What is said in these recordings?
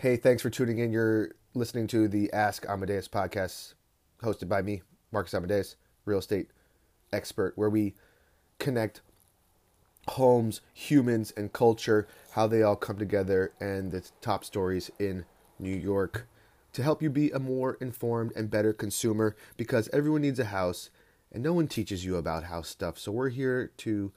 Hey, thanks for tuning in. You're listening to the Ask Amadeus podcast hosted by me, Marcus Amadeus, real estate expert, where we connect homes, humans, and culture, how they all come together, and the top stories in New York to help you be a more informed and better consumer because everyone needs a house and no one teaches you about house stuff. So we're here to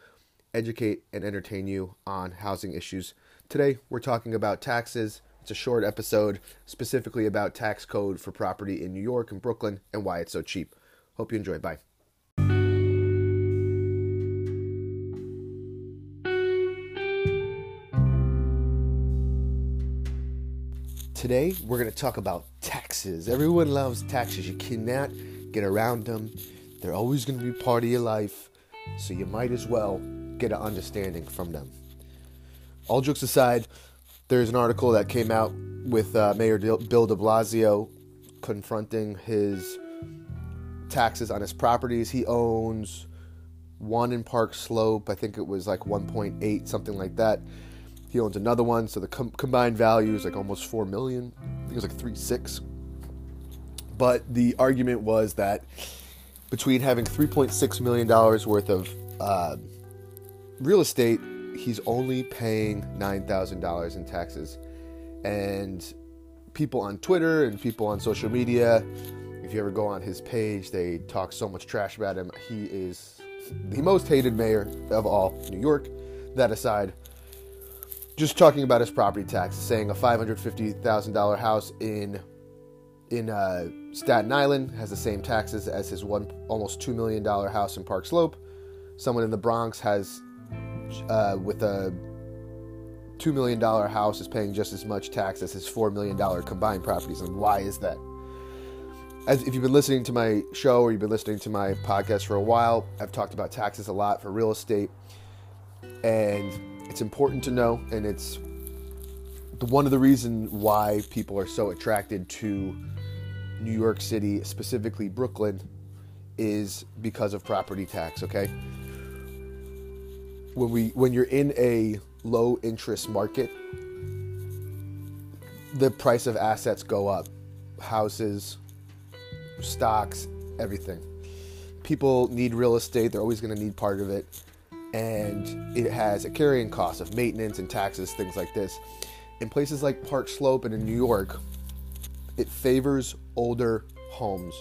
educate and entertain you on housing issues. Today, we're talking about taxes. It's a short episode specifically about tax code for property in New York and Brooklyn and why it's so cheap. Hope you enjoy. Bye. Today, we're going to talk about taxes. Everyone loves taxes. You cannot get around them. They're always going to be part of your life, so you might as well get an understanding from them. All jokes aside, there's an article that came out with uh, Mayor Bill de Blasio confronting his taxes on his properties. He owns one in Park Slope. I think it was like 1.8, something like that. He owns another one, so the com- combined value is like almost four million. I think it was like three six. But the argument was that between having 3.6 million dollars worth of uh, real estate, he's only paying nine thousand dollars in taxes, and people on Twitter and people on social media, if you ever go on his page, they talk so much trash about him. He is the most hated mayor of all New York. That aside, just talking about his property tax, saying a five hundred fifty thousand dollar house in in uh, Staten Island has the same taxes as his one almost two million dollar house in Park Slope. Someone in the Bronx has uh, with a two million dollar house is paying just as much tax as his four million dollar combined properties. And why is that? As if you've been listening to my show or you've been listening to my podcast for a while, I've talked about taxes a lot for real estate, and it's important to know, and it's the, one of the reasons why people are so attracted to New York City, specifically Brooklyn, is because of property tax. Okay, when we when you're in a low interest market, the price of assets go up, houses, stocks, everything. People need real estate; they're always going to need part of it and it has a carrying cost of maintenance and taxes, things like this. In places like Park Slope and in New York, it favors older homes.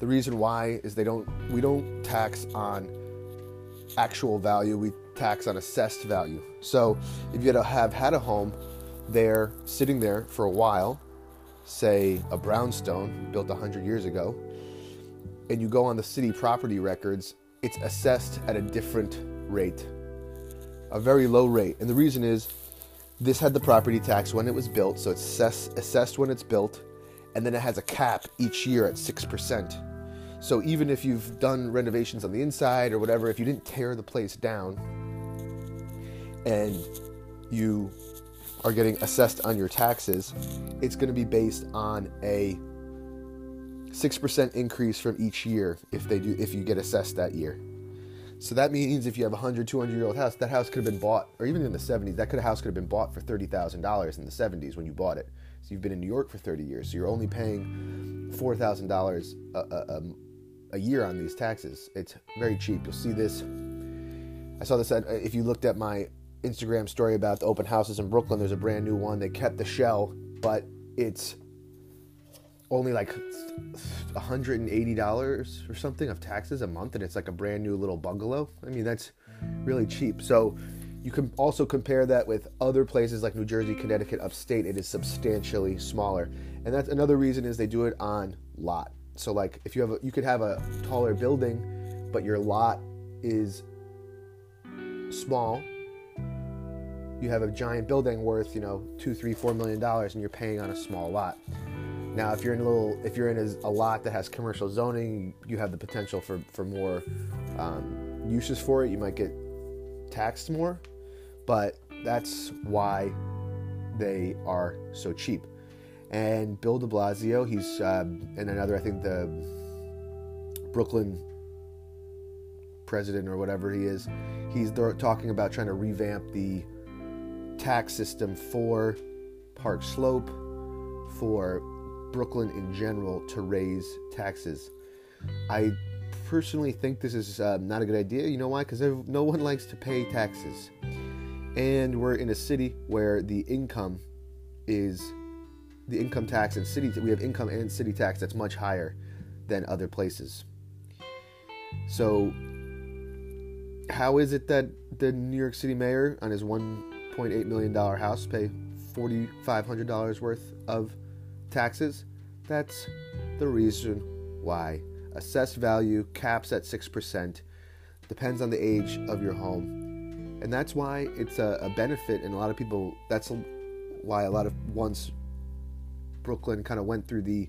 The reason why is they don't we don't tax on actual value, we tax on assessed value. So if you have had a home there sitting there for a while, say a brownstone built 100 years ago, and you go on the city property records, it's assessed at a different rate, a very low rate. And the reason is this had the property tax when it was built, so it's assess- assessed when it's built, and then it has a cap each year at 6%. So even if you've done renovations on the inside or whatever, if you didn't tear the place down and you are getting assessed on your taxes, it's going to be based on a 6% increase from each year if they do if you get assessed that year. So that means if you have a 100, 200 year old house, that house could have been bought, or even in the 70s, that could, house could have been bought for $30,000 in the 70s when you bought it. So you've been in New York for 30 years, so you're only paying $4,000 a, a, a year on these taxes. It's very cheap. You'll see this. I saw this if you looked at my Instagram story about the open houses in Brooklyn, there's a brand new one. They kept the shell, but it's only like $180 or something of taxes a month and it's like a brand new little bungalow. I mean, that's really cheap. So you can also compare that with other places like New Jersey, Connecticut, upstate. It is substantially smaller. And that's another reason is they do it on lot. So like if you have a, you could have a taller building, but your lot is small. You have a giant building worth, you know, two, three, four million dollars and you're paying on a small lot. Now, if you're in a little, if you're in a, lot that has commercial zoning, you have the potential for for more um, uses for it. You might get taxed more, but that's why they are so cheap. And Bill De Blasio, he's um, and another, I think the Brooklyn president or whatever he is, he's talking about trying to revamp the tax system for Park Slope for Brooklyn in general to raise taxes. I personally think this is uh, not a good idea. You know why? Because no one likes to pay taxes. And we're in a city where the income is the income tax and city we have income and city tax that's much higher than other places. So how is it that the New York City mayor on his 1.8 million dollar house pay $4500 worth of taxes? That's the reason why assessed value caps at 6% depends on the age of your home. And that's why it's a, a benefit and a lot of people that's why a lot of once brooklyn kind of went through the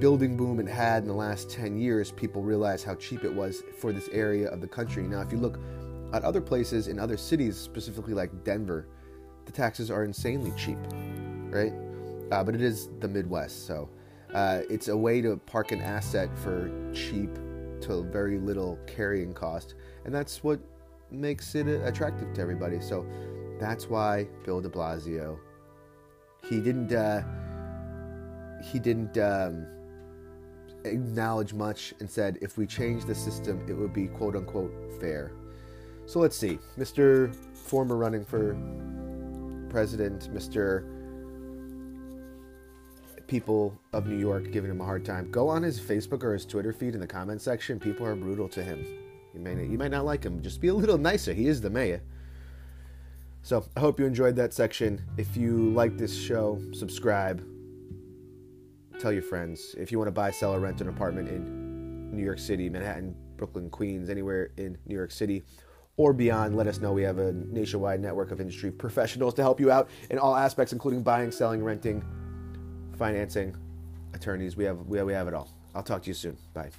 building boom it had in the last 10 years people realized how cheap it was for this area of the country. Now if you look at other places in other cities specifically like denver the taxes are insanely cheap right uh, but it is the midwest so uh, it's a way to park an asset for cheap to very little carrying cost, and that's what makes it attractive to everybody. So that's why Bill De Blasio he didn't uh, he didn't um, acknowledge much and said if we change the system, it would be quote unquote fair. So let's see, Mr. Former running for president, Mr people of New York giving him a hard time. Go on his Facebook or his Twitter feed in the comment section. People are brutal to him. You may you might not like him. Just be a little nicer. He is the mayor. So I hope you enjoyed that section. If you like this show, subscribe. Tell your friends. If you want to buy, sell, or rent an apartment in New York City, Manhattan, Brooklyn, Queens, anywhere in New York City or beyond, let us know. We have a nationwide network of industry professionals to help you out in all aspects, including buying, selling, renting, financing, attorneys. We have we have, we have it all. I'll talk to you soon. Bye.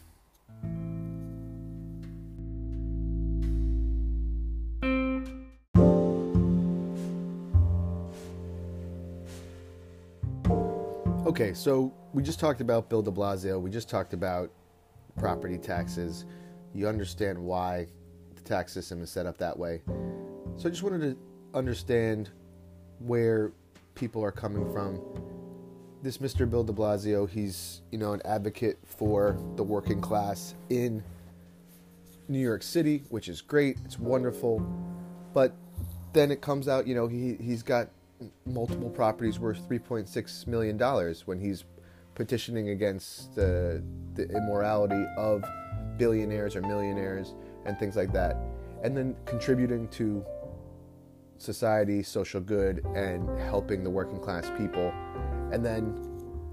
Okay, so we just talked about Bill de Blasio. We just talked about property taxes. You understand why tax system is set up that way. So I just wanted to understand where people are coming from this Mr. Bill de Blasio, he's, you know, an advocate for the working class in New York City, which is great. It's wonderful. But then it comes out, you know, he he's got multiple properties worth 3.6 million dollars when he's petitioning against the the immorality of billionaires or millionaires and things like that. And then contributing to society, social good and helping the working class people and then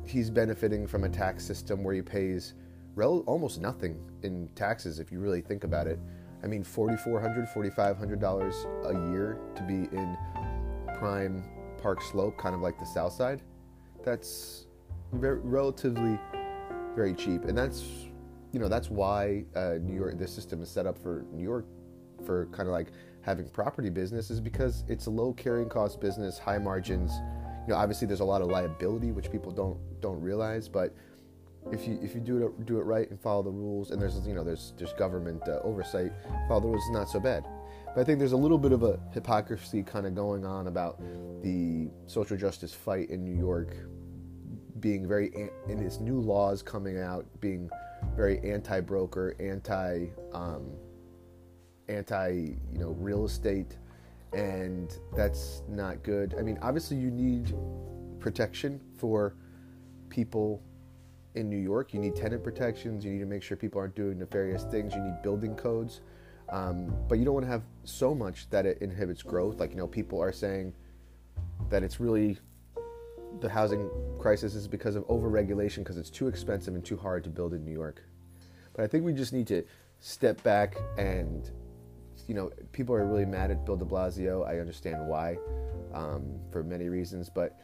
he's benefiting from a tax system where he pays rel- almost nothing in taxes if you really think about it. I mean, $4,400, $4,500 a year to be in prime Park Slope, kind of like the South Side. That's relatively very cheap. And that's, you know, that's why uh, New York, this system is set up for New York for kind of like having property business is because it's a low carrying cost business, high margins, you know, obviously there's a lot of liability which people don't don't realize, but if you if you do it do it right and follow the rules, and there's you know there's there's government uh, oversight, follow the rules is not so bad. But I think there's a little bit of a hypocrisy kind of going on about the social justice fight in New York being very in its new laws coming out being very anti-broker, anti um, anti you know real estate and that's not good. I mean, obviously, you need protection for people in New York. You need tenant protections. You need to make sure people aren't doing nefarious things. You need building codes. Um, but you don't want to have so much that it inhibits growth. Like, you know, people are saying that it's really the housing crisis is because of overregulation because it's too expensive and too hard to build in New York. But I think we just need to step back and you know, people are really mad at Bill de Blasio. I understand why, um, for many reasons, but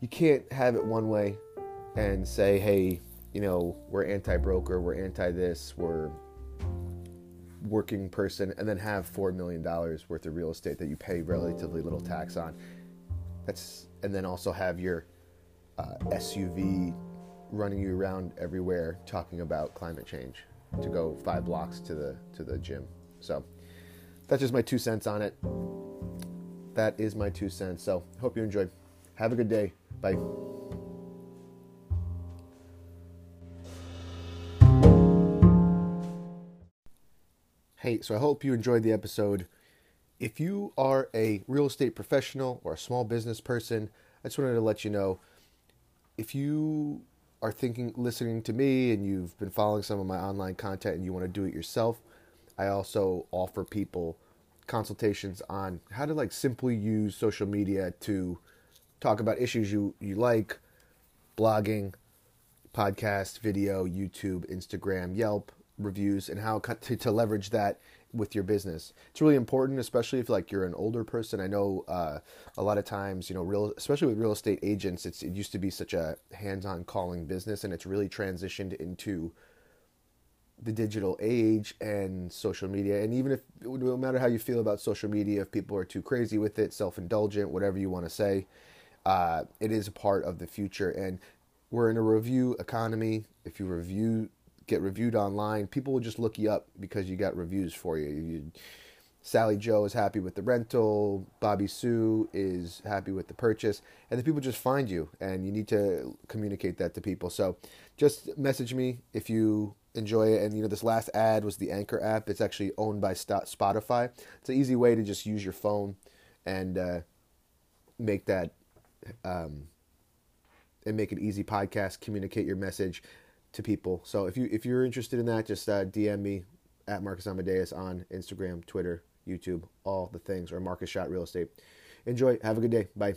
you can't have it one way and say, hey, you know, we're anti broker, we're anti this, we're working person, and then have $4 million worth of real estate that you pay relatively little tax on. That's, and then also have your uh, SUV running you around everywhere talking about climate change to go five blocks to the to the gym. So that's just my two cents on it. that is my two cents. So hope you enjoyed. Have a good day. Bye. Hey, so I hope you enjoyed the episode. If you are a real estate professional or a small business person, I just wanted to let you know if you are thinking, listening to me, and you've been following some of my online content and you want to do it yourself, I also offer people consultations on how to like simply use social media to talk about issues you, you like, blogging, podcast, video, YouTube, Instagram, Yelp, reviews, and how to, to leverage that with your business. It's really important, especially if like you're an older person. I know uh, a lot of times, you know, real, especially with real estate agents, it's it used to be such a hands-on calling business, and it's really transitioned into the digital age and social media. And even if no matter how you feel about social media, if people are too crazy with it, self-indulgent, whatever you want to say, uh, it is a part of the future. And we're in a review economy. If you review get reviewed online, people will just look you up because you got reviews for you. you Sally Joe is happy with the rental, Bobby Sue is happy with the purchase, and the people just find you, and you need to communicate that to people. So just message me if you enjoy it. And you know, this last ad was the Anchor app. It's actually owned by Spotify. It's an easy way to just use your phone and uh, make that um, and make an easy podcast. Communicate your message to people. So if you if you're interested in that, just uh, DM me at Marcus Amadeus on Instagram, Twitter, YouTube, all the things, or Marcus Shot Real Estate. Enjoy. Have a good day. Bye.